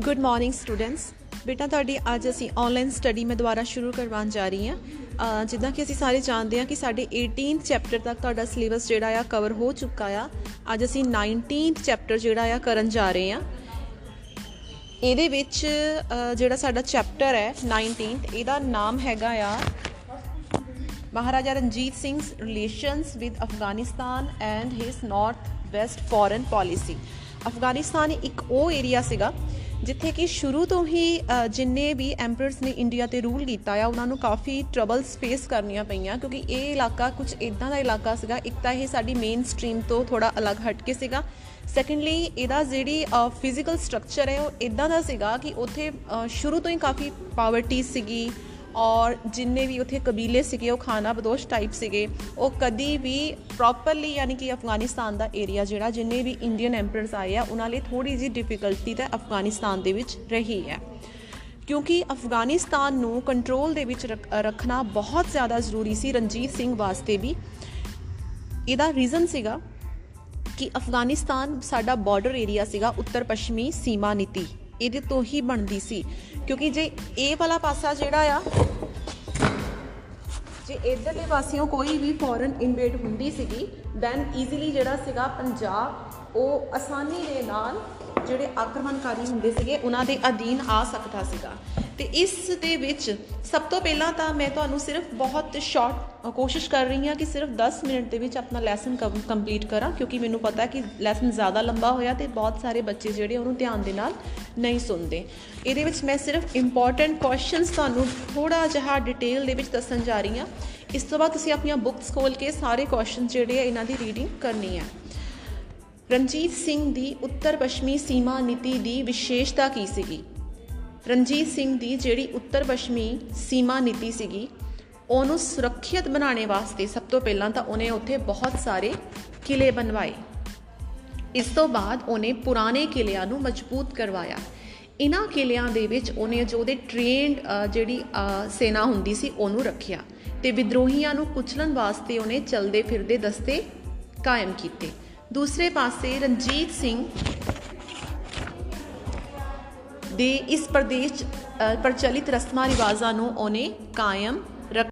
Good morning students ਬੇਟਾ, ਤੁਹਾਡੀ ਅੱਜ ਅਸੀਂ ਆਨਲਾਈਨ ਸਟੱਡੀ ਮੈਂ ਦੁਬਾਰਾ ਸ਼ੁਰੂ ਕਰਵਾਉਣ ਜਾ ਰਹੀ ਹਾਂ। ਅਹ ਜਿੱਦਾਂ ਕਿ ਅਸੀਂ ਸਾਰੇ ਜਾਣਦੇ ਹਾਂ ਕਿ ਸਾਡੇ 18th ਚੈਪਟਰ ਤੱਕ ਤੁਹਾਡਾ ਸਿਲੇਬਸ ਜਿਹੜਾ ਆ ਕਵਰ ਹੋ ਚੁੱਕਾ ਆ। ਅੱਜ ਅਸੀਂ 19th ਚੈਪਟਰ ਜਿਹੜਾ ਆ ਕਰਨ ਜਾ ਰਹੇ ਹਾਂ। ਇਹਦੇ ਵਿੱਚ, ਅਹ ਜਿਹੜਾ ਸਾਡਾ ਚੈਪਟਰ ਹੈ 19th ਇਹਦਾ ਨਾਮ ਹੈਗਾ ਆ Maharaja Ranjit Singh's relations with Afghanistan and his north west foreign policy Afghanistan ਇੱਕ ਉਹ ਏਰੀਆ ਸੀਗਾ ਜਿੱਥੇ ਕਿ ਸ਼ੁਰੂ ਤੋਂ ਹੀ ਅ, ਜਿੰਨੇ ਵੀ ਐਮਪਰਰਸ ਨੇ ਇੰਡੀਆ ਤੇ ਰੂਲ ਕੀਤਾ ਆ ਉਹਨਾਂ ਨੂੰ ਕਾਫੀ ਟਰਬਲਸ ਫੇਸ ਕਰਨੀਆਂ ਪਈਆਂ ਕਿਉਂਕਿ ਇਹ ਇਲਾਕਾ ਕੁਝ ਇਦਾਂ ਦਾ ਇਲਾਕਾ ਸੀਗਾ ਇੱਕ ਤਾਂ ਇਹ ਸਾਡੀ ਮੇਨ ਸਟਰੀਮ ਤੋਂ ਥੋੜਾ ਅਲੱਗ ਹਟ ਕੇ ਸੀਗਾ। ਸੈਕੰਡਲੀ ਇਹਦਾ ਜਿਹੜੀ ਫਿਜ਼ੀਕਲ ਸਟਰਕਚਰ ਹੈ ਉਹ ਇਦਾਂ ਦਾ ਸੀਗਾ ਕਿ ਉੱਥੇ ਅ, ਸ਼ੁਰੂ ਤੋਂ ਹੀ ਕਾਫੀ ਪਾਵਰਟੀ ਸੀਗੀ ਔਰ ਜਿੰਨੇ ਵੀ ਉੱਥੇ ਕਬੀਲੇ ਸੀਗੇ, ਉਹ ਖਾਨਾ ਬਦੋਸ਼ ਟਾਈਪ ਸੀਗੇ, ਉਹ ਕਦੀ ਵੀ ਪ੍ਰੋਪਰਲੀ ਯਾਨੀ ਕਿ ਅਫਗਾਨਿਸਤਾਨ ਦਾ ਏਰੀਆ ਜਿਹੜਾ, ਜਿੰਨੇ ਵੀ ਇੰਡੀਅਨ ਐਮਪਰਰਸ ਆਏ ਆ, ਉਹਨਾਂ ਲਈ ਥੋੜੀ ਜਿਹੀ ਡਿਫਿਕਲਟੀ ਤਾਂ ਅਫਗਾਨਿਸਤਾਨ ਦੇ ਵਿੱਚ ਰਹੀ ਹੈ। ਕਿਉਂਕਿ ਅਫਗਾਨਿਸਤਾਨ ਨੂੰ ਕੰਟਰੋਲ ਦੇ ਵਿੱਚ ਰੱਖ- ਰੱਖਣਾ ਬਹੁਤ ਜ਼ਿਆਦਾ ਜ਼ਰੂਰੀ ਸੀ, ਰਣਜੀਤ ਸਿੰਘ ਵਾਸਤੇ ਵੀ। ਇਹਦਾ ਰੀਜ਼ਨ ਸੀਗਾ ਕਿ ਅਫਗਾਨਿਸਤਾਨ ਸਾਡਾ ਬਾਰਡਰ ਏਰੀਆ ਸੀਗਾ ਉੱਤਰ ਪੱਛਮੀ ਸੀਮਾ ਨੀਤੀ। ਇਹਦੇ ਤੋਂ ਹੀ ਬਣਦੀ ਸੀ। ਕਿਉਂਕਿ ਜੇ ਇਹ ਵਾਲਾ ਪਾਸਾ ਜਿਹੜਾ ਆ, ਜੇ ਇਧਰਲੇ ਪਾਸਿਓਂ ਕੋਈ ਵੀ ਫੋਰਨ ਇਨਵੇਡ ਹੁੰਦੀ ਸੀਗੀ ਦੈਨ ਈਜ਼ੀਲੀ ਜਿਹੜਾ ਸੀਗਾ ਪੰਜਾਬ, ਉਹ ਆਸਾਨੀ ਦੇ ਨਾਲ ਜਿਹੜੇ ਆਕਰਮਣਕਾਰੀ ਹੁੰਦੇ ਸੀਗੇ, ਉਹਨਾਂ ਦੇ ਅਧੀਨ ਆ ਸਕਦਾ ਸੀਗਾ। ਤੇ ਇਸ ਦੇ ਵਿੱਚ ਸਭ ਤੋਂ ਪਹਿਲਾਂ ਤਾਂ ਮੈਂ ਤੁਹਾਨੂੰ ਸਿਰਫ ਬਹੁਤ ਸ਼ਾਰਟ ਕੋਸ਼ਿਸ਼ ਕਰ ਰਹੀ ਹਾਂ ਕਿ ਸਿਰਫ 10 ਮਿੰਟ ਦੇ ਵਿੱਚ ਆਪਣਾ ਲੈਸਨ ਕੰਪਲੀਟ ਕਰਾਂ, ਕਿਉਂਕਿ ਮੈਨੂੰ ਪਤਾ ਹੈ ਕਿ ਲੈਸਨ ਜ਼ਿਆਦਾ ਲੰਬਾ ਹੋਇਆ ਤੇ ਬਹੁਤ ਸਾਰੇ ਬੱਚੇ ਜਿਹੜੇ ਉਹਨੂੰ ਧਿਆਨ ਦੇ ਨਾਲ ਨਹੀਂ ਸੁਣਦੇ। ਇਹਦੇ ਵਿੱਚ ਮੈਂ ਸਿਰਫ ਇੰਪੋਰਟੈਂਟ ਕੁਐਸਚਨਸ ਤੁਹਾਨੂੰ ਥੋੜਾ ਜਿਹਾ ਡਿਟੇਲ ਦੇ ਵਿੱਚ ਦੱਸਣ ਜਾ ਰਹੀ ਹਾਂ। ਇਸ ਤੋਂ ਬਾਅਦ ਤੁਸੀਂ ਆਪਣੀਆਂ ਬੁੱਕਸ ਖੋਲ ਕੇ ਸਾਰੇ ਕੁਐਸਚਨ ਜਿਹੜੇ ਆ ਇਹਨਾਂ ਦੀ ਰੀਡਿੰਗ ਕਰਨੀ ਹੈ। ਰਣਜੀਤ ਸਿੰਘ ਦੀ ਉੱਤਰ ਪੱਛਮੀ ਸੀਮਾ ਨੀਤੀ ਦੀ ਵਿਸ਼ੇਸ਼ਤਾ ਕੀ ਸੀਗੀ? ਰਣਜੀਤ ਸਿੰਘ ਦੀ ਜਿਹੜੀ ਉੱਤਰ ਪੱਛਮੀ ਸੀਮਾ ਨੀਤੀ ਸੀਗੀ ਉਹਨੂੰ ਸੁਰੱਖਿਅਤ ਬਣਾਉਣੇ ਵਾਸਤੇ ਸਭ ਤੋਂ ਪਹਿਲਾਂ ਤਾਂ ਉਹਨੇ ਉੱਥੇ ਬਹੁਤ ਸਾਰੇ ਕਿਲੇ ਬਣਵਾਏ। ਇਸ ਤੋਂ ਬਾਅਦ ਉਹਨੇ ਪੁਰਾਣੇ ਕਿਲਿਆਂ ਨੂੰ ਮਜ਼ਬੂਤ ਕਰਵਾਇਆ। ਇਨ੍ਹਾਂ ਕਿਲਿਆਂ ਦੇ ਵਿੱਚ ਉਹਨੇ ਜੋ ਉਹਦੇ ਟ੍ਰੇਨਡ ਜਿਹੜੀ ਅ, ਸੈਨਾ ਹੁੰਦੀ ਸੀ ਉਹਨੂੰ ਰੱਖਿਆ ਤੇ ਵਿਦਰੋਹੀਆਂ ਨੂੰ ਕੁਚਲਣ ਵਾਸਤੇ ਉਹਨੇ ਚਲਦੇ ਫਿਰਦੇ ਦਸਤੇ ਕਾਇਮ ਕੀਤੇ। ਦੂਸਰੇ ਪਾਸੇ ਰਣਜੀਤ ਸਿੰਘ ਦੇ ਇਸ ਪ੍ਰਦੇਸ਼ 'ਚ, ਅ, ਪ੍ਰਚਲਿਤ ਰਸਮਾਂ ਰਿਵਾਜ਼ਾਂ ਨੂੰ ਉਹਨੇ ਕਾਇਮ ਰੱਖ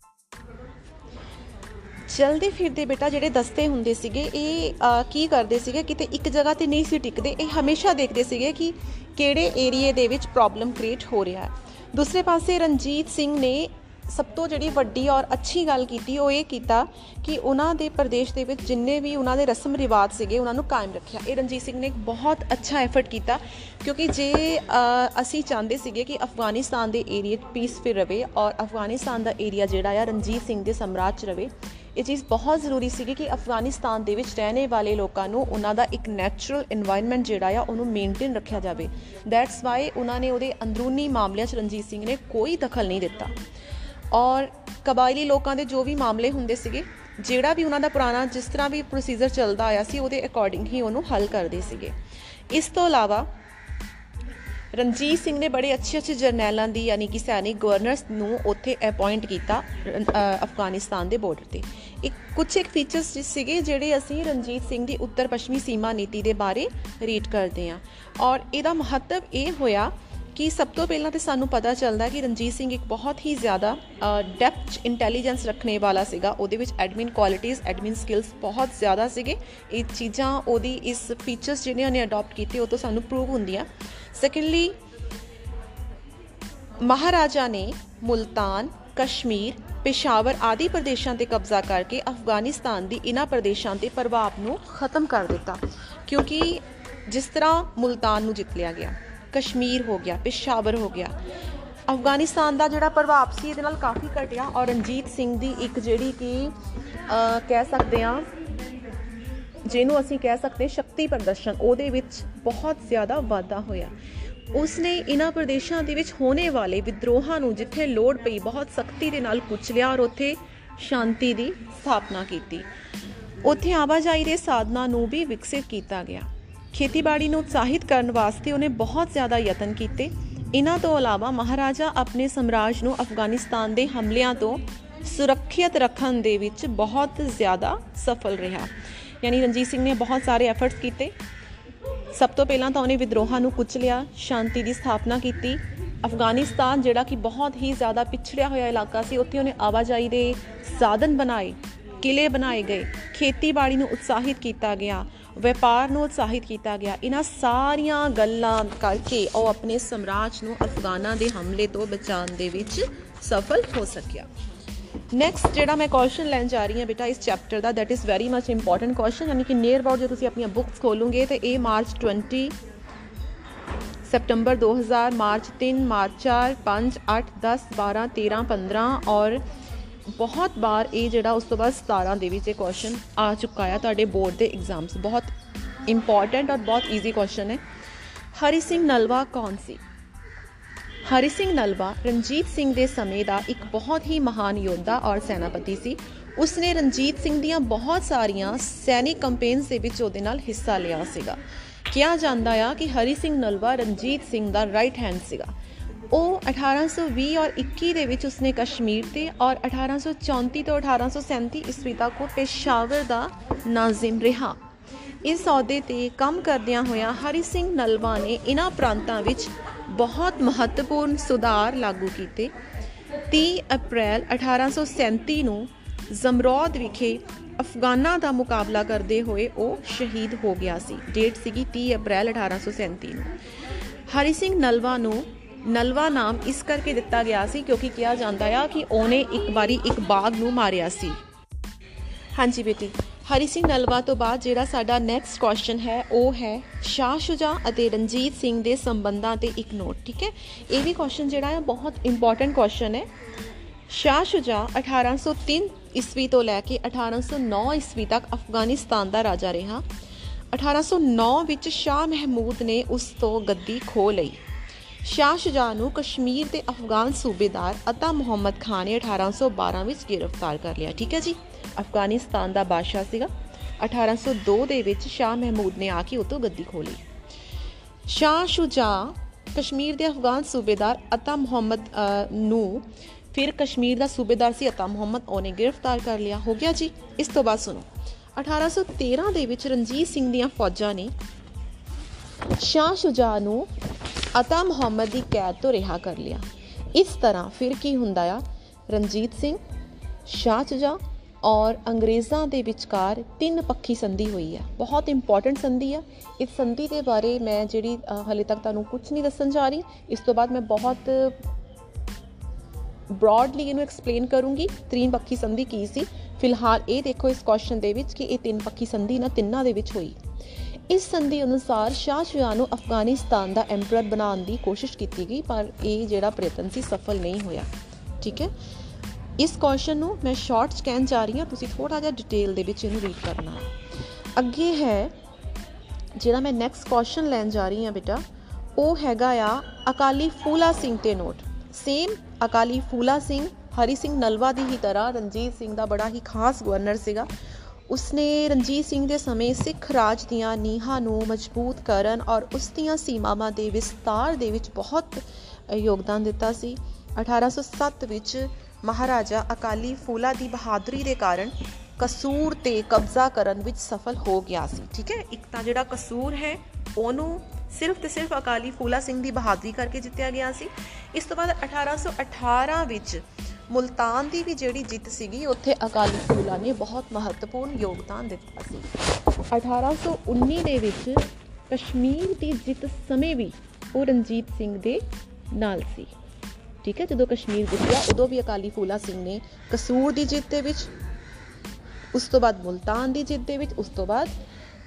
ਚਲਦੇ ਫਿਰਦੇ ਬੇਟਾ ਜਿਹੜੇ ਦਸਤੇ ਹੁੰਦੇ ਸੀਗੇ ਇਹ ਅ, ਕੀ ਕਰਦੇ ਸੀਗੇ ਕਿਤੇ ਇੱਕ ਜਗ੍ਹਾ ਤੇ ਨਹੀਂ ਸੀ ਟਿਕਦੇ ਇਹ ਹਮੇਸ਼ਾ ਦੇਖਦੇ ਸੀਗੇ ਕਿ ਕਿਹੜੇ ਏਰੀਏ ਦੇ ਵਿੱਚ ਪ੍ਰੋਬਲਮ ਕ੍ਰੀਏਟ ਹੋ ਰਿਹਾ ਹੈ। ਦੂਸਰੇ ਪਾਸੇ ਰਣਜੀਤ ਸਿੰਘ ਨੇ ਸਭ ਤੋਂ ਜਿਹੜੀ ਵੱਡੀ ਔਰ ਅੱਛੀ ਗੱਲ ਕੀਤੀ, ਉਹ ਇਹ ਕੀਤਾ ਕਿ ਉਹਨਾਂ ਦੇ ਪ੍ਰਦੇਸ਼ ਦੇ ਵਿੱਚ ਜਿੰਨੇ ਵੀ ਉਹਨਾਂ ਦੇ ਰਸਮ ਰਿਵਾਜ ਸੀਗੇ, ਉਹਨਾਂ ਨੂੰ ਕਾਇਮ ਰੱਖਿਆ। ਇਹ ਰਣਜੀਤ ਸਿੰਘ ਨੇ ਇੱਕ ਬਹੁਤ ਅੱਛਾ ਐਫਰਟ ਕੀਤਾ, ਕਿਉਂਕਿ ਜੇ ਅਸੀਂ ਚਾਹੁੰਦੇ ਸੀਗੇ ਕਿ ਅਫਗਾਨਿਸਤਾਨ ਦੇ ਏਰੀਆ ਪੀਸ ਫਿਰ ਰਵੇ ਔਰ ਅਫਗਾਨਿਸਤਾਨ ਦਾ ਏਰੀਆ ਜਿਹੜਾ ਆ ਰਣਜੀਤ ਸਿੰਘ ਦੇ ਸਮਰਾਜ ਰਵੇ, ਇਹ ਚੀਜ਼ ਬਹੁਤ ਜ਼ਰੂਰੀ ਸੀਗੀ ਕਿ ਅਫਗਾਨਿਸਤਾਨ ਦੇ ਵਿੱਚ ਰਹਿਣੇ ਵਾਲੇ ਲੋਕਾਂ ਨੂੰ ਉਹਨਾਂ ਦਾ ਇੱਕ ਨੈਚੁਰਲ এনवायरमेंट ਜਿਹੜਾ ਆ, ਉਹਨੂੰ ਮੇਨਟੇਨ ਰੱਖਿਆ ਜਾਵੇ। ਦੈਟਸ ਵਾਈ ਉਹਨਾਂ ਨੇ ਉਹਦੇ ਅੰਦਰੂਨੀ ਮਾਮਲਿਆਂ 'ਚ ਰਣਜੀਤ ਸਿੰਘ ਨੇ ਕੋਈ ਦਖਲ ਨਹੀਂ ਦਿੱਤਾ। ਔਰ ਕਬਾਇਲੀ ਲੋਕਾਂ ਦੇ ਜੋ ਵੀ ਮਾਮਲੇ ਹੁੰਦੇ ਸੀਗੇ ਜਿਹੜਾ ਵੀ ਉਹਨਾਂ ਦਾ ਪੁਰਾਣਾ ਜਿਸ ਤਰ੍ਹਾਂ ਵੀ ਪ੍ਰੋਸੀਜਰ ਚੱਲਦਾ ਆਇਆ ਸੀ ਉਹਦੇ ਅਕੋਰਡਿੰਗ ਹੀ ਉਹਨੂੰ ਹੱਲ ਕਰਦੇ ਸੀਗੇ। ਇਸ ਤੋਂ ਇਲਾਵਾ ਰਣਜੀਤ ਸਿੰਘ ਨੇ ਬੜੇ ਅੱਛੇ ਅੱਛੇ ਜਰਨੈਲਾਂ ਦੀ ਯਾਨੀ ਕਿ ਸੈਨਿਕ ਗਵਰਨਰਸ ਨੂੰ ਉੱਥੇ ਅਪਾਇੰਟ ਕੀਤਾ ਰਨ- ਅ, ਅਫਗਾਨਿਸਤਾਨ ਦੇ ਬਾਰਡਰ ਤੇ। ਇੱਕ ਕੁਝ ਇੱਕ ਫੀਚਰਸ ਸੀਗੇ ਜਿਹੜੇ ਅਸੀਂ ਰਣਜੀਤ ਸਿੰਘ ਦੀ ਉੱਤਰ ਪੱਛਮੀ ਸੀਮਾ ਨੀਤੀ ਦੇ ਬਾਰੇ ਰੀਡ ਕਰਦੇ ਹਾਂ। ਔਰ ਇਹਦਾ ਮਹੱਤਵ ਇਹ ਹੋਇਆ ਕਿ ਸਭ ਤੋਂ ਪਹਿਲਾਂ ਤੇ ਸਾਨੂੰ ਪਤਾ ਚੱਲਦਾ ਕਿ ਰਣਜੀਤ ਸਿੰਘ ਇੱਕ ਬਹੁਤ ਹੀ ਜ਼ਿਆਦਾ ਡੈਪਥ ਇੰਟੈਲੀਜੈਂਸ ਰੱਖਣੇ ਵਾਲਾ ਸੀਗਾ। ਉਹਦੇ ਵਿੱਚ ਐਡਮਿਨ ਕੁਆਲਿਟੀਆਂ ਐਡਮਿਨ ਸਕਿੱਲਸ ਬਹੁਤ ਜ਼ਿਆਦਾ ਸੀਗੇ। ਇਹ ਚੀਜ਼ਾਂ ਉਹਦੀ ਇਸ ਫੀਚਰਸ ਜਿਹੜੇ ਉਹਨੇ ਅਡਾਪਟ ਕੀਤੇ, ਉਹ ਤੋਂ ਸਾਨੂੰ ਪ੍ਰੂਵ ਹੁੰਦੀਆਂ। ਸੈਕੰਡਲੀ ਮਹਾਰਾਜਾ ਨੇ ਮੁਲਤਾਨ, ਕਸ਼ਮੀਰ, ਪੇਸ਼ਾਵਰ ਆਦਿ ਪ੍ਰਦੇਸ਼ਾਂ ਤੇ ਕਬਜ਼ਾ ਕਰਕੇ ਅਫਗਾਨਿਸਤਾਨ ਦੀ ਇਨ੍ਹਾਂ ਪ੍ਰਦੇਸ਼ਾਂ ਤੇ ਪ੍ਰਭਾਵ ਨੂੰ ਖਤਮ ਕਰ ਦਿੱਤਾ। ਕਿਉਂਕਿ ਜਿਸ ਤਰ੍ਹਾਂ ਮੁਲਤਾਨ ਨੂੰ ਜਿੱਤ ਲਿਆ ਗਿਆ। ਕਸ਼ਮੀਰ ਹੋ ਗਿਆ ਪੇਸ਼ਾਵਰ ਹੋ ਗਿਆ। ਅਫਗਾਨਿਸਤਾਨ ਦਾ ਜਿਹੜਾ ਪ੍ਰਭਾਵ ਸੀ ਇਹਦੇ ਨਾਲ ਕਾਫੀ ਘਟਿਆ ਔਰ ਰਣਜੀਤ ਸਿੰਘ ਦੀ ਇੱਕ ਜਿਹੜੀ ਕਿ ਅਹ, ਕਹਿ ਸਕਦੇ ਹਾਂ ਜਿਹਨੂੰ ਅਸੀਂ ਕਹਿ ਸਕਦੇ ਸ਼ਕਤੀ ਪ੍ਰਦਰਸ਼ਨ ਉਹਦੇ ਵਿੱਚ ਬਹੁਤ ਜ਼ਿਆਦਾ ਵਾਧਾ ਹੋਇਆ। ਉਸਨੇ ਇਨ੍ਹਾਂ ਪ੍ਰਦੇਸ਼ਾਂ ਦੇ ਵਿੱਚ ਹੋਣੇ ਵਾਲੇ ਵਿਦਰੋਹਾਂ ਨੂੰ ਜਿੱਥੇ ਲੋੜ ਪਈ ਬਹੁਤ ਸਖਤੀ ਦੇ ਨਾਲ ਕੁਚਲਿਆ ਔਰ ਉੱਥੇ ਸ਼ਾਂਤੀ ਦੀ ਸਥਾਪਨਾ ਕੀਤੀ। ਉੱਥੇ ਆਵਾਜਾਈ ਦੇ ਸਾਧਨਾਂ ਨੂੰ ਵੀ ਵਿਕਸਿਤ ਕੀਤਾ ਗਿਆ। ਖੇਤੀਬਾੜੀ ਨੂੰ ਉਤਸ਼ਾਹਿਤ ਕਰਨ ਵਾਸਤੇ ਉਹਨੇ ਬਹੁਤ ਜ਼ਿਆਦਾ ਯਤਨ ਕੀਤੇ। ਇਹਨਾਂ ਤੋਂ ਇਲਾਵਾ ਮਹਾਰਾਜਾ ਆਪਣੇ ਸਮਰਾਜ ਨੂੰ ਅਫਗਾਨਿਸਤਾਨ ਦੇ ਹਮਲਿਆਂ ਤੋਂ ਸੁਰੱਖਿਅਤ ਰੱਖਣ ਦੇ ਵਿੱਚ ਬਹੁਤ ਜ਼ਿਆਦਾ ਸਫਲ ਰਿਹਾ। ਯਾਨੀ ਰਣਜੀਤ ਸਿੰਘ ਨੇ ਬਹੁਤ ਸਾਰੇ ਐਫਰਟਸ ਕੀਤੇ। ਸਭ ਤੋਂ ਪਹਿਲਾਂ ਤਾਂ ਉਹਨੇ ਵਿਦਰੋਹਾਂ ਨੂੰ ਕੁਚਲਿਆ ਸ਼ਾਂਤੀ ਦੀ ਸਥਾਪਨਾ ਕੀਤੀ। ਅਫਗਾਨਿਸਤਾਨ ਜਿਹੜਾ ਕਿ ਬਹੁਤ ਹੀ ਜ਼ਿਆਦਾ ਪਿਛੜਿਆ ਹੋਇਆ ਇਲਾਕਾ ਸੀ, ਉੱਥੇ ਉਹਨੇ ਆਵਾਜਾਈ ਦੇ ਸਾਧਨ ਬਣਾਏ, ਕਿਲੇ ਬਣਾਏ ਗਏ। ਖੇਤੀਬਾੜੀ ਨੂੰ ਉਤਸ਼ਾਹਿਤ ਕੀਤਾ ਗਿਆ। ਵਪਾਰ ਨੂੰ ਉਤਸ਼ਾਹਿਤ ਕੀਤਾ ਗਿਆ। ਇਹਨਾਂ ਸਾਰੀਆਂ ਗੱਲਾਂ ਕਰਕੇ ਉਹ ਆਪਣੇ ਸਮਰਾਜ ਨੂੰ ਅਫਗਾਨਾਂ ਦੇ ਹਮਲੇ ਤੋਂ ਬਚਾਉਣ ਦੇ ਵਿੱਚ ਸਫਲ ਹੋ ਸਕਿਆ। ਨੈਕਸਟ ਜਿਹੜਾ ਮੈਂ ਕੁਐਸਚਨ ਲੈਣ ਜਾ ਰਹੀ ਹਾਂ ਬੇਟਾ, ਇਸ chapter the that is very much important question ਯਾਨੀ ਕਿ ਨੀਅਰ ਅਬਾਊਟ ਜੇ ਤੁਸੀਂ ਆਪਣੀਆਂ ਬੁੱਕਸ ਖੋਲੋਗੇ ਤੇ ਇਹ ਮਾਰਚ 20 ਸਪਟੰਬਰ 2000 ਮਾਰਚ 3 ਮਾਰਚ 4 5 8 10 12 13 15 ਔਰ ਬਹੁਤ ਵਾਰ ਇਹ ਜਿਹੜਾ ਉਸ ਤੋਂ ਬਾਅਦ 17 ਦੇ ਵਿੱਚ ਇਹ ਕੁਐਸਚਨ ਆ ਚੁੱਕਾ ਆ, ਤੁਹਾਡੇ ਬੋਰਡ ਦੇ ਐਗਜ਼ਾਮਸ ਬਹੁਤ ਇੰਪੋਰਟੈਂਟ ਔਰ ਬਹੁਤ ਈਜ਼ੀ ਕੁਐਸਚਨ ਹੈ ਹਰੀ ਸਿੰਘ ਨਲਵਾ ਕੌਣ ਸੀ? ਹਰੀ ਸਿੰਘ ਨਲਵਾ ਰਣਜੀਤ ਸਿੰਘ ਦੇ ਸਮੇਂ ਦਾ ਇੱਕ ਬਹੁਤ ਹੀ ਮਹਾਨ ਯੋਧਾ ਔਰ ਸੈਨਾਪਤੀ ਸੀ। ਉਸਨੇ ਰਣਜੀਤ ਸਿੰਘ ਦੀਆਂ ਬਹੁਤ ਸਾਰੀਆਂ ਸੈਨਿਕ ਕੰਪੇਨਸ ਦੇ ਵਿੱਚ ਉਹਦੇ ਨਾਲ ਹਿੱਸਾ ਲਿਆ ਸੀਗਾ। ਕਿਹਾ ਜਾਂਦਾ ਆ ਕਿ ਹਰੀ ਸਿੰਘ ਨਲਵਾ ਰਣਜੀਤ ਸਿੰਘ ਦਾ ਰਾਈਟ ਹੈਂਡ ਸੀਗਾ। ਉਹ 1820 ਔਰ 21 ਦੇ ਵਿੱਚ ਉਸਨੇ ਕਸ਼ਮੀਰ ਤੇ ਔਰ 1834 ਤੋਂ 1837 ਈਸਵੀ ਤੱਕ ਉਹ ਪੇਸ਼ਾਵਰ ਦਾ ਨਾਜ਼ਿਮ ਰਿਹਾ। ਇਸ ਅਹੁਦੇ ਤੇ ਕੰਮ ਕਰਦਿਆਂ ਹੋਇਆਂ ਹਰੀ ਸਿੰਘ ਨਲਵਾ ਨੇ ਇਨ੍ਹਾਂ ਪ੍ਰਾਂਤਾਂ ਵਿੱਚ ਬਹੁਤ ਮਹੱਤਵਪੂਰਨ ਸੁਧਾਰ ਲਾਗੂ ਕੀਤੇ। 30 ਅਪ੍ਰੈਲ 1837 ਨੂੰ ਜ਼ਮਰੌਦ ਵਿਖੇ ਅਫਗਾਨਾਂ ਦਾ ਮੁਕਾਬਲਾ ਕਰਦੇ ਹੋਏ ਉਹ ਸ਼ਹੀਦ ਹੋ ਗਿਆ ਸੀ। ਡੇਟ ਸੀਗੀ 30 ਅਪ੍ਰੈਲ 1837 ਨੂੰ। ਹਰੀ ਸਿੰਘ ਨਲਵਾ ਨੂੰ ਨਲਵਾ ਨਾਮ ਇਸ ਕਰਕੇ ਦਿੱਤਾ ਗਿਆ ਸੀ ਕਿਉਂਕਿ ਕਿਹਾ ਜਾਂਦਾ ਆ ਕਿ ਉਹਨੇ ਇੱਕ ਵਾਰੀ ਇੱਕ ਬਾਗ ਨੂੰ ਮਾਰਿਆ ਸੀ। ਹਾਂਜੀ ਬੇਟੀ, ਹਰੀ ਸਿੰਘ ਨਲਵਾ ਤੋਂ ਬਾਅਦ ਜਿਹੜਾ ਸਾਡਾ ਨੈਕਸਟ ਕੁਐਸਚਨ ਹੈ, ਉਹ ਹੈ ਸ਼ਾਹ ਸ਼ੁਜਾ ਅਤੇ ਰਣਜੀਤ ਸਿੰਘ ਦੇ ਸੰਬੰਧਾਂ ਤੇ ਇੱਕ ਨੋਟ ਠੀਕ ਹੈ? ਇਹ ਵੀ ਕੁਐਸਚਨ ਜਿਹੜਾ ਹੈ ਬਹੁਤ ਇੰਪੋਰਟੈਂਟ ਕੁਐਸਚਨ ਹੈ। ਸ਼ਾਹ ਸ਼ੁਜਾ 1803 ਈਸਵੀ ਤੋਂ ਲੈ ਕੇ 1809 ਈਸਵੀ ਤੱਕ ਅਫਗਾਨਿਸਤਾਨ ਦਾ ਰਾਜਾ ਰਿਹਾ। 1809 ਵਿੱਚ ਸ਼ਾਹ ਮਹਿਮੂਦ ਨੇ ਉਸ ਤੋਂ ਗੱਦੀ ਖੋ ਲਈ। ਸ਼ਾਹ ਸ਼ੁਜਾ ਨੂੰ ਕਸ਼ਮੀਰ ਦੇ ਅਫਗਾਨ ਸੂਬੇਦਾਰ ਅਤਾ ਮੁਹੰਮਦ ਖਾਨ ਨੇ 1812 ਵਿੱਚ ਗ੍ਰਿਫਤਾਰ ਕਰ ਲਿਆ। ਠੀਕ ਹੈ ਜੀ? ਅਫਗਾਨਿਸਤਾਨ ਦਾ ਬਾਦਸ਼ਾਹ ਸੀਗਾ। 1802 ਦੇ ਵਿੱਚ ਸ਼ਾਹ ਮਹਿਮੂਦ ਨੇ ਆ ਕੇ ਉਤੋਂ ਗੱਦੀ ਖੋਲੀ ਸ਼ਾਹ ਸ਼ੁਜਾ ਕਸ਼ਮੀਰ ਦੇ ਅਫਗਾਨ ਸੂਬੇਦਾਰ ਅਤਾ ਮੁਹੰਮਦ ਨੂੰ ਫਿਰ ਕਸ਼ਮੀਰ ਦਾ ਸੂਬੇਦਾਰ ਸੀ ਅਤਾ ਮੁਹੰਮਦ। ਉਹਨੇ ਗ੍ਰਿਫਤਾਰ ਕਰ ਲਿਆ। ਹੋ ਗਿਆ ਜੀ? ਇਸ ਤੋਂ ਬਾਅਦ ਸੁਣੋ। 1813 ਦੇ ਵਿੱਚ ਰਣਜੀਤ ਸਿੰਘ ਦੀਆਂ ਫੌਜਾਂ ਨੇ ਸ਼ਾਹ ਸ਼ੁਜਾ ਨੂੰ ਅਤਾ ਮੁਹੰਮਦ ਦੀ ਕੈਦ ਤੋਂ ਰਿਹਾ ਕਰ ਲਿਆ। ਇਸ ਤਰ੍ਹਾਂ ਫਿਰ ਕੀ ਹੁੰਦਾ ਆ? ਰਣਜੀਤ ਸਿੰਘ, ਸ਼ਾਹ ਸ਼ੁਜਾ ਔਰ ਅੰਗਰੇਜ਼ਾਂ ਦੇ ਵਿਚਕਾਰ ਤਿੰਨ ਪੱਖੀ ਸੰਧੀ ਹੋਈ ਹੈ ਬਹੁਤ ਇੰਪੋਰਟੈਂਟ ਸੰਧੀ ਆ। ਇਸ ਸੰਧੀ ਦੇ ਬਾਰੇ ਮੈਂ ਜਿਹੜੀ ਹਲੇ ਤੱਕ ਤੁਹਾਨੂੰ ਕੁਝ ਨਹੀਂ ਦੱਸਣ ਜਾ ਰਹੀ। ਇਸ ਤੋਂ ਬਾਅਦ ਮੈਂ ਬਹੁਤ ਬ੍ਰੌਡਲੀ ਇਹਨੂੰ ਐਕਸਪਲੇਨ ਕਰੂੰਗੀ ਤਿੰਨ ਪੱਖੀ ਸੰਧੀ ਕੀ ਸੀ। ਫਿਲਹਾਲ ਇਹ ਦੇਖੋ ਇਸ ਕੁਐਸਚਨ ਦੇ ਵਿੱਚ ਕਿ ਇਹ ਤਿੰਨ ਪੱਖੀ ਸੰਧੀ ਨਾ ਤਿੰਨਾਂ ਦੇ ਵਿੱਚ ਹੋਈ। ਇਸ ਸੰਧੀ ਅਨੁਸਾਰ ਸ਼ਾਹ ਸ਼ਾਹ ਨੂੰ ਅਫਗਾਨਿਸਤਾਨ ਦਾ ਐਮਪਰਰ ਬਣਾਉਣ ਦੀ ਕੋਸ਼ਿਸ਼ ਕੀਤੀ ਗਈ, ਪਰ ਇਹ ਜਿਹੜਾ ਪ੍ਰਯਤਨ ਸੀ ਸਫਲ ਨਹੀਂ ਹੋਇਆ। ਠੀਕ ਹੈ? ਇਸ ਕੁਐਸਚਨ ਨੂੰ ਮੈਂ ਸ਼ਾਰਟ ਸਕੈਨ ਜਾ ਰਹੀ ਹਾਂ, ਤੁਸੀਂ ਥੋੜਾ ਜਿਹਾ ਡਿਟੇਲ ਦੇ ਵਿੱਚ ਇਹਨੂੰ ਰੀਡ ਕਰਨਾ। ਅੱਗੇ ਹੈ, ਜਿਹੜਾ ਮੈਂ ਨੈਕਸਟ ਕੁਐਸਚਨ ਲੈਣ ਜਾ ਰਹੀ ਹਾਂ ਬੇਟਾ, ਉਹ ਹੈਗਾ ਆ ਅਕਾਲੀ ਫੂਲਾ ਸਿੰਘ ਤੇ ਨੋਟ। ਸੇਮ ਅਕਾਲੀ ਫੂਲਾ ਸਿੰਘ, ਹਰੀ ਸਿੰਘ ਨਲਵਾ ਦੀ ਹੀ ਤਰ੍ਹਾਂ, ਰਣਜੀਤ ਸਿੰਘ ਦਾ ਬੜਾ ਹੀ ਖਾਸ ਗਵਰਨਰ ਸੀਗਾ। ਉਸਨੇ ਰਣਜੀਤ ਸਿੰਘ ਦੇ ਸਮੇਂ ਸਿੱਖ ਰਾਜ ਦੀਆਂ ਨੀਹਾਂ ਨੂੰ ਮਜ਼ਬੂਤ ਕਰਨ ਔਰ ਉਸ ਦੀਆਂ ਸੀਮਾਵਾਂ ਦੇ ਵਿਸਤਾਰ ਦੇ ਵਿੱਚ ਬਹੁਤ ਯੋਗਦਾਨ ਦਿੱਤਾ ਸੀ। 1807 ਵਿੱਚ ਮਹਾਰਾਜਾ ਅਕਾਲੀ ਫੂਲਾ ਦੀ ਬਹਾਦਰੀ ਦੇ ਕਾਰਨ ਕਸੂਰ ਤੇ ਕਬਜ਼ਾ ਕਰਨ ਵਿੱਚ ਸਫਲ ਹੋ ਗਿਆ ਸੀ। ਠੀਕ ਹੈ? ਇੱਕ ਤਾਂ ਜਿਹੜਾ ਕਸੂਰ ਹੈ, ਉਹਨੂੰ ਸਿਰਫ ਤੇ ਸਿਰਫ ਅਕਾਲੀ ਫੂਲਾ ਸਿੰਘ ਦੀ ਬਹਾਦਰੀ ਕਰਕੇ ਜਿੱਤਿਆ ਗਿਆ ਸੀ। ਇਸ ਤੋਂ ਬਾਅਦ 1818 ਵਿੱਚ ਮੁਲਤਾਨ ਦੀ ਵੀ ਜਿਹੜੀ ਜਿੱਤ ਸੀਗੀ, ਉੱਥੇ ਅਕਾਲੀ ਫੂਲਾ ਨੇ ਬਹੁਤ ਮਹੱਤਵਪੂਰਨ ਯੋਗਦਾਨ ਦਿੱਤਾ ਸੀ। 1819 ਦੇ ਵਿੱਚ ਕਸ਼ਮੀਰ ਦੀ ਜਿੱਤ ਸਮੇਂ ਵੀ ਉਹ ਰਣਜੀਤ ਸਿੰਘ ਦੇ ਨਾਲ ਸੀ। ਠੀਕ ਹੈ, ਜਦੋਂ ਕਸ਼ਮੀਰ ਜਿੱਤਿਆ ਉਦੋਂ ਵੀ ਅਕਾਲੀ ਫੂਲਾ ਸਿੰਘ ਨੇ ਕਸੂਰ ਦੀ ਜਿੱਤ ਦੇ ਵਿੱਚ, ਉਸ ਤੋਂ ਬਾਅਦ ਮੁਲਤਾਨ ਦੀ ਜਿੱਤ ਦੇ ਵਿੱਚ, ਉਸ ਤੋਂ ਬਾਅਦ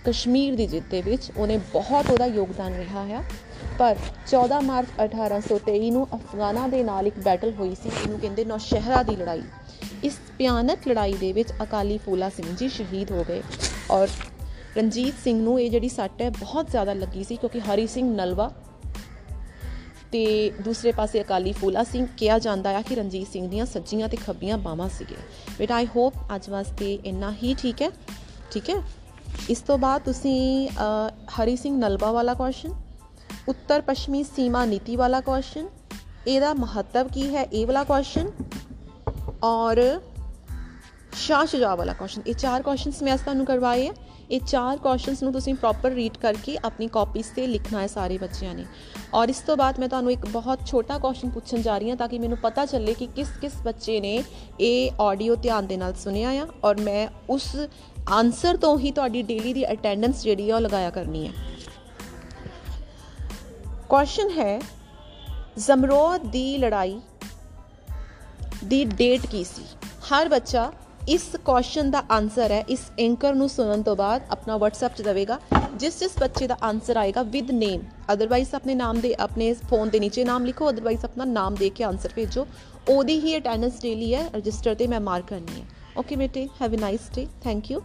ਕਸ਼ਮੀਰ ਦੀ ਜਿੱਤ ਦੇ ਵਿੱਚ ਉਹਨੇ ਬਹੁਤ ਉਹਦਾ ਯੋਗਦਾਨ ਰਿਹਾ ਹੈ। ਪਰ 14 ਮਾਰਚ 1823 ਨੂੰ ਅਫਗਾਨਾਂ ਦੇ ਨਾਲ ਇੱਕ ਬੈਟਲ ਹੋਈ ਸੀ, ਇਹਨੂੰ ਕਹਿੰਦੇ ਨੌਸ਼ਹਿਰਾ ਦੀ ਲੜਾਈ। ਇਸ ਭਿਆਨਕ ਲੜਾਈ ਦੇ ਵਿੱਚ ਅਕਾਲੀ ਫੂਲਾ ਸਿੰਘ ਜੀ ਸ਼ਹੀਦ ਹੋ ਗਏ ਔਰ ਰਣਜੀਤ ਸਿੰਘ ਨੂੰ ਇਹ ਜਿਹੜੀ ਸੱਟ ਹੈ ਬਹੁਤ ਜ਼ਿਆਦਾ ਲੱਗੀ ਸੀ ਕਿਉਂਕਿ ਹਰੀ ਸਿੰਘ ਨਲਵਾ ਤੇ ਦੂਸਰੇ ਪਾਸੇ ਅਕਾਲੀ ਫੂਲਾ ਸਿੰਘ, ਕਿਹਾ ਜਾਂਦਾ ਆ ਕਿ ਰਣਜੀਤ ਸਿੰਘ ਦੀਆਂ ਸੱਜੀਆਂ ਤੇ ਖੱਬੀਆਂ ਬਾਹਾਂ ਸੀਗੇ ਬਟ ਆਈ ਹੋਪ ਅੱਜ ਵਾਸਤੇ ਇੰਨਾ ਹੀ ਠੀਕ ਹੈ। ਠੀਕ ਹੈ? ਇਸ ਤੋਂ ਬਾਅਦ ਤੁਸੀਂ ਹਰੀ ਸਿੰਘ ਨਲਵਾ ਵਾਲਾ ਕੁਐਸਚਨ ਉੱਤਰ ਪੱਛਮੀ ਸੀਮਾ ਨੀਤੀ ਵਾਲਾ ਕੁਐਸਚਨ ਇਹਦਾ ਮਹੱਤਵ ਕੀ ਹੈ ਇਹ ਵਾਲਾ ਕੁਐਸਚਨ ਔਰ ਸ਼ਾਹ ਸ਼ੁਜਾ ਵਾਲਾ ਕੁਐਸਚਨ ਇਹ ਚਾਰ ਕੁਐਸਚਨਸ ਮੈਂ ਅੱਜ ਤੁਹਾਨੂੰ ਕਰਵਾਏ ਆ। ਇਹ ਚਾਰ ਕੁਐਸਚਨਸ ਨੂੰ ਤੁਸੀਂ ਪ੍ਰੋਪਰ ਰੀਡ ਕਰਕੇ ਆਪਣੀ ਕਾਪੀਜ਼ ਤੇ ਲਿਖਣਾ ਹੈ ਸਾਰੇ ਬੱਚਿਆਂ ਨੇ। ਔਰ ਇਸ ਤੋਂ ਬਾਅਦ ਮੈਂ ਤੁਹਾਨੂੰ ਇੱਕ ਬਹੁਤ ਛੋਟਾ ਕੁਐਸਚਨ ਪੁੱਛਣ ਜਾ ਰਹੀ ਹਾਂ ਤਾਂ ਕਿ ਮੈਨੂੰ ਪਤਾ ਚੱਲੇ ਕਿ ਕਿਸ ਕਿਸ ਬੱਚੇ ਨੇ ਇਹ ਆਡੀਓ ਧਿਆਨ ਦੇ ਨਾਲ ਸੁਣਿਆ ਆ ਔਰ ਮੈਂ ਉਸ ਆਨਸਰ ਤੋਂ ਹੀ ਤੁਹਾਡੀ ਡੇਲੀ ਦੀ ਅਟੈਂਡੈਂਸ ਜਿਹੜੀ ਆ ਉਹ ਲਗਾਇਆ ਕਰਨੀ ਹੈ ਕੁਐਸਚਨ ਹੈ, ਜ਼ਮਰੋਦ ਦੀ ਲੜਾਈ ਦੀ ਡੇਟ ਕੀ ਸੀ? ਹਰ ਬੱਚਾ ਇਸ ਕੁਐਸਚਨ ਦਾ ਆਨਸਰ ਹੈ, ਇਸ ਐਂਕਰ ਨੂੰ ਸੁਣਨ ਤੋਂ ਬਾਅਦ ਆਪਣਾ WhatsApp 'ਚ ਦੇਵੇਗਾ, ਜਿਸ ਜਿਸ ਬੱਚੇ ਦਾ ਆਨਸਰ ਆਏਗਾ ਵਿਦ ਨੇਮ ਅਦਰਵਾਈਜ਼ ਆਪਣੇ ਨਾਮ ਦੇ, ਆਪਣੇ ਫੋਨ ਦੇ ਨੀਚੇ ਨਾਮ ਲਿਖੋ ਅਦਰਵਾਈਜ਼ ਆਪਣਾ ਨਾਮ ਦੇ ਕੇ ਆਨਸਰ ਭੇਜੋ। ਉਹਦੀ ਹੀ ਅਟੈਂਡੈਂਸ ਡੇਲੀ ਹੈ ਰਜਿਸਟਰ ਤੇ ਮੈਂ ਮਾਰਕ ਕਰਨੀ ਹੈ। ਓਕੇ ਬੇਟੇ have a nice day thank you